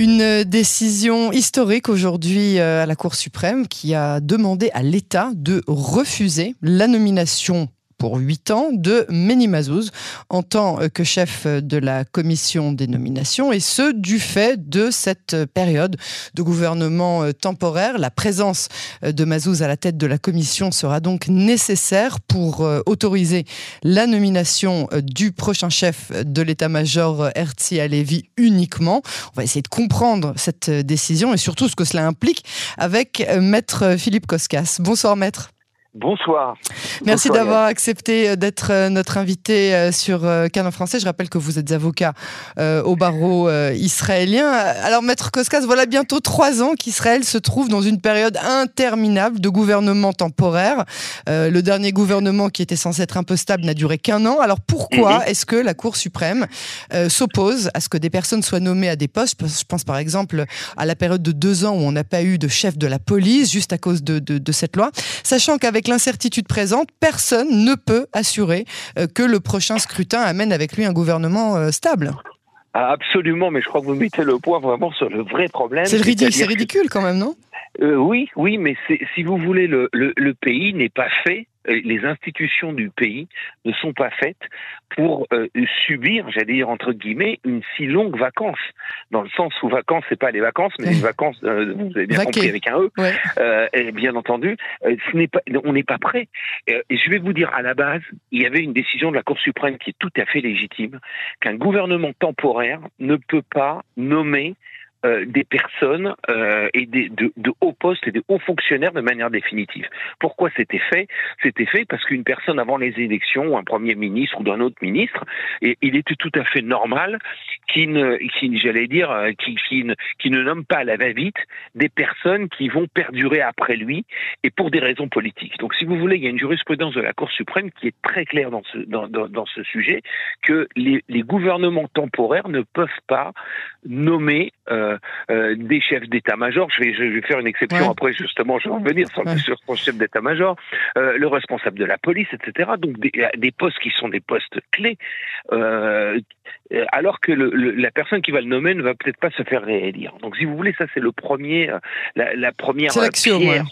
Une décision historique aujourd'hui euh, à la Cour suprême qui a demandé à l'État de refuser la nomination pour 8 ans de Meni Mazouz en tant que chef de la commission des nominations et ce du fait de cette période de gouvernement euh, temporaire. La présence euh, de Mazouz à la tête de la commission sera donc nécessaire pour euh, autoriser la nomination du prochain chef de l'état-major Herzi Alevi uniquement. On va essayer de comprendre cette décision et surtout ce que cela implique avec maître Philippe Koskas. Bonsoir maître. Bonsoir. Merci d'avoir accepté euh, d'être euh, notre invité euh, sur Canon Français. Je rappelle que vous êtes avocat au barreau israélien. Alors, Maître Koskas, voilà bientôt trois ans qu'Israël se trouve dans une période interminable de gouvernement temporaire. le dernier gouvernement qui était censé être un peu stable n'a duré qu'un an. Alors, pourquoi mhm. est-ce que la Cour suprême s'oppose à ce que des personnes soient nommées à des postes? Je pense par exemple à la période de deux ans où on n'a pas eu de chef de la police juste à cause de, de cette loi, sachant qu'avec avec l'incertitude présente, personne ne peut assurer euh, que le prochain scrutin amène avec lui un gouvernement euh, stable. Ah, absolument, mais je crois que vous mettez le point vraiment sur le vrai problème. C'est ridicule, ridicule quand même, non? Euh, Oui, oui, mais si vous voulez, le, le pays n'est pas fait les institutions du pays ne sont pas faites pour euh, subir, j'allais dire entre guillemets, une si longue vacance. Dans le sens où vacances, c'est pas les vacances, mais les vacances, euh, vous avez bien compris avec un E. Euh, et bien entendu, ce n'est pas, on n'est pas prêt. et je vais vous dire, à la base, il y avait une décision de la Cour suprême qui est tout à fait légitime, qu'un gouvernement temporaire ne peut pas nommer euh, des personnes euh, et de, hauts postes et de hauts fonctionnaires de manière définitive. Pourquoi c'était fait? C'était fait parce qu'une personne avant les élections, un premier ministre ou d'un autre ministre, et il était tout à fait normal qu'il ne, j'allais dire, euh, qui, ne, qui ne nomme pas à la va-vite des personnes qui vont perdurer après lui et pour des raisons politiques. Donc, si vous voulez, il y a une jurisprudence de la Cour suprême qui est très claire dans ce, sujet que les, gouvernements temporaires ne peuvent pas nommer euh, euh, euh, des chefs d'état-major. Je vais, je vais faire une exception après, justement, je vais revenir sur, ouais. sur le chef d'état-major, euh, le responsable de la police, etc. Donc des, des, postes qui sont des postes clés, alors que le, le, la personne qui va le nommer ne va peut-être pas se faire réélire. Donc si vous voulez, ça c'est le premier, la, la première pierre. Ouais.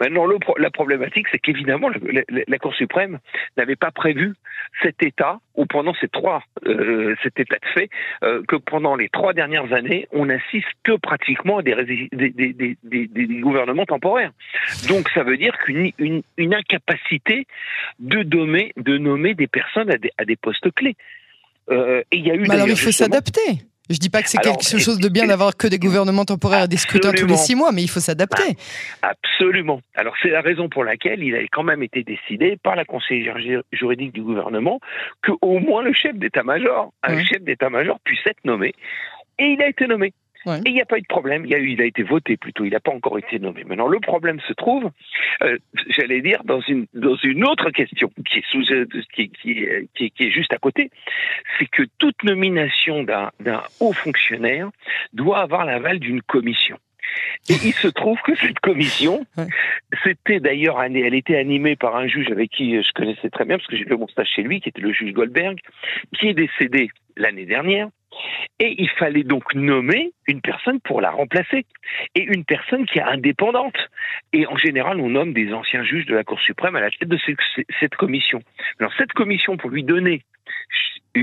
Maintenant, le, la problématique, c'est qu'évidemment, la, la, la, Cour suprême n'avait pas prévu cet état, ou pendant ces trois, euh, cet état de fait, euh, que pendant les trois dernières années, on assiste que pratiquement à des, des, des, des, des gouvernements temporaires. Donc, ça veut dire qu'une une, une incapacité de nommer, de nommer des personnes à des, à des postes clés. Euh, et il y a eu. Mais alors, il faut s'adapter. Je dis pas que c'est quelque chose de bien d'avoir que des gouvernements temporaires à des scrutins tous les six mois, mais il faut s'adapter. Ah, absolument. Alors c'est la raison pour laquelle il a quand même été décidé par la conseillère juridique du gouvernement que au moins le chef d'état-major, un ouais. chef d'état-major puisse être nommé. Et il a été nommé. Ouais. Et il n'y a pas eu de problème. Il, a eu, il a été voté plutôt. Il n'a pas encore été nommé. Maintenant, le problème se trouve, euh, j'allais dire, dans une, dans une autre question qui est, sous, qui, qui, qui, qui est juste à côté. C'est que toute nomination d'un haut fonctionnaire doit avoir l'aval d'une commission. Et il se trouve que cette commission, c'était d'ailleurs, elle était animée par un juge avec qui je connaissais très bien, parce que j'ai fait mon stage chez lui, qui était le juge Goldberg, qui est décédé l'année dernière. Et il fallait donc nommer une personne pour la remplacer. Et une personne qui est indépendante. Et en général, on nomme des anciens juges de la Cour suprême à la tête de cette commission. Alors cette commission, pour lui donner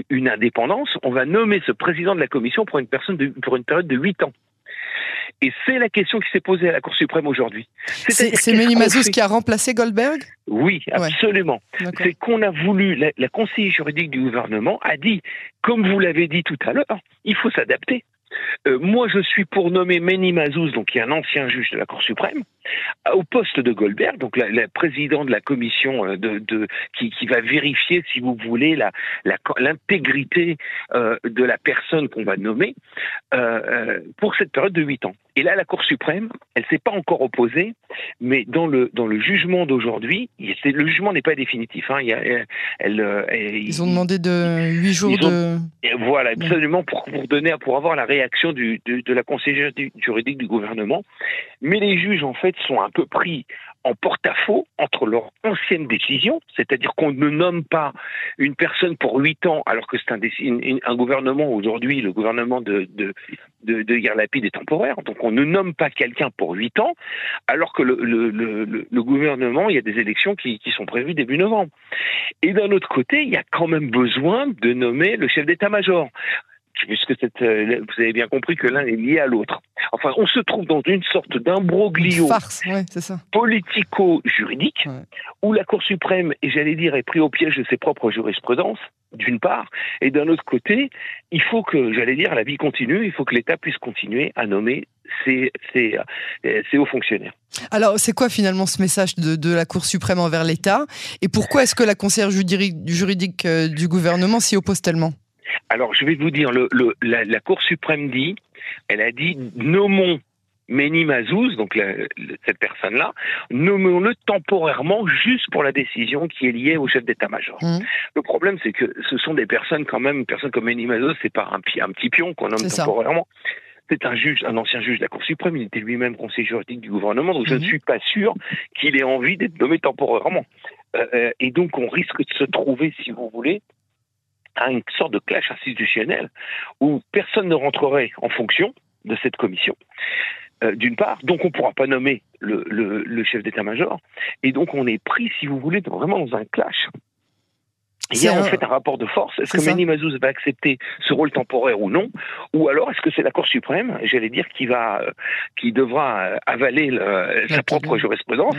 une indépendance, on va nommer ce président de la commission pour une personne de, pour une période de huit ans. Et c'est la question qui s'est posée à la Cour suprême aujourd'hui. C'est Meni Mazouz qui a remplacé Goldberg? Oui, absolument. Ouais. C'est qu'on a voulu, la, la conseillère juridique du gouvernement a dit, comme vous l'avez dit tout à l'heure, il faut s'adapter. Euh, moi, je suis pour nommer Meni Mazouz, donc qui est un ancien juge de la Cour suprême, au poste de Goldberg, donc la, la président de la commission euh, de, de qui, qui, va vérifier, si vous voulez, l'intégrité la, euh, de la personne qu'on va nommer euh, pour cette période de huit ans. Et là, la Cour suprême, elle s'est pas encore opposée, mais dans le dans le jugement d'aujourd'hui, le jugement n'est pas définitif. Hein, il y a, elle, elle, ils ont demandé de huit jours ont, de. Voilà, absolument pour, pour donner pour avoir la réaction du, de, de la conseillère juridique du gouvernement. Mais les juges, en fait, sont un peu pris en porte-à-faux entre leurs anciennes décisions, c'est-à-dire qu'on ne nomme pas une personne pour huit ans, alors que c'est un, gouvernement aujourd'hui, le gouvernement de, de, de, est temporaire, donc on ne nomme pas quelqu'un pour huit ans, alors que le, le, le, le, gouvernement, il y a des élections qui, qui sont prévues début novembre. Et d'un autre côté, il y a quand même besoin de nommer le chef d'état-major puisque cette, euh, vous avez bien compris que l'un est lié à l'autre. Enfin, on se trouve dans une sorte d'imbroglio politico-juridique où la Cour suprême, et j'allais dire, est pris au piège de ses propres jurisprudences, d'une part, et d'un autre côté, il faut que, j'allais dire, la vie continue, il faut que l'État puisse continuer à nommer ses, ses, euh, hauts fonctionnaires. Alors, c'est quoi finalement ce message de, de la Cour suprême envers l'État? Et pourquoi est-ce que la conseillère juridique euh, du gouvernement s'y oppose tellement? Alors, je vais vous dire, le, le, la, la, Cour suprême dit, elle a dit, nommons Meni Mazouz, donc cette personne-là, nommons-le temporairement juste pour la décision qui est liée au chef d'état-major. Mmh. Le problème, c'est que ce sont des personnes quand même, une personne comme Meni Mazouz, c'est pas un, un, petit pion qu'on nomme temporairement. C'est un juge, un ancien juge de la Cour suprême. Il était lui-même conseiller juridique du gouvernement, donc je ne mmh. suis pas sûr qu'il ait envie d'être nommé temporairement. Euh, euh, et donc, on risque de se trouver, si vous voulez, à une sorte de clash institutionnel où personne ne rentrerait en fonction de cette commission. Euh, d'une part, donc on ne pourra pas nommer le, chef d'état-major, et donc on est pris, si vous voulez, vraiment dans un clash il y a en fait un rapport de force. Est-ce que Mani Mazouz va accepter ce rôle temporaire ou non Ou alors est-ce que c'est la Cour suprême, j'allais dire, qui va, euh, qui devra euh, avaler le, sa propre jurisprudence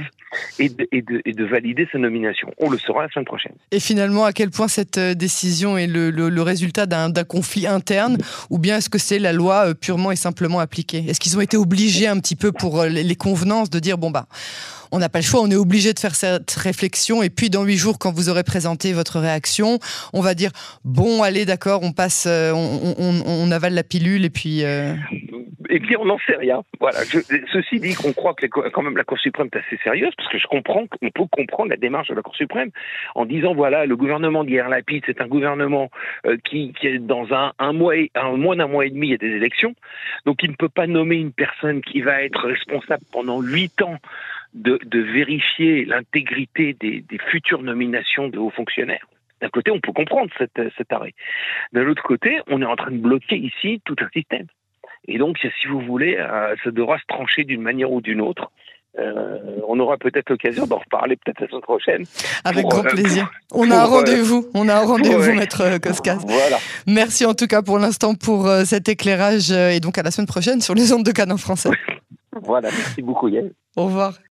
et, de, et, de, et, de, valider sa nomination? On le saura la semaine prochaine. Et finalement, à quel point cette euh, décision est le, le, le résultat d'un conflit interne ou bien est-ce que c'est la loi purement et simplement appliquée? Est-ce qu'ils ont été obligés un petit peu pour les convenances de dire, bon bah on n'a pas le choix, on est obligé de faire cette réflexion. Et puis dans huit jours, quand vous aurez présenté votre réaction, on va dire bon, allez, d'accord, on passe, euh, on, avale la pilule et puis. Euh... Eh bien, on n'en sait rien. Voilà. ceci dit, qu'on croit que quand même la Cour suprême est assez sérieuse, parce que je comprends qu'on peut comprendre la démarche de la Cour suprême en disant voilà, le gouvernement d'hier Lapide, c'est un gouvernement euh, qui, est dans un, un mois, un moins d'un mois et demi, il y a des élections, donc il ne peut pas nommer une personne qui va être responsable pendant huit ans de, de vérifier l'intégrité des, des, futures nominations de hauts fonctionnaires. D'un côté, on peut comprendre cet, cet arrêt. D'un autre côté, on est en train de bloquer ici tout un système. Et donc, si vous voulez, euh, ça devra se trancher d'une manière ou d'une autre. Euh, on aura peut-être l'occasion d'en reparler peut-être la semaine prochaine. Avec grand euh, plaisir. on, a un rendez-vous, on a un rendez-vous, maître Koskas. Voilà. Merci en tout cas pour l'instant pour cet éclairage et donc à la semaine prochaine sur les ondes de Canon français. voilà, merci beaucoup Yann. Au revoir.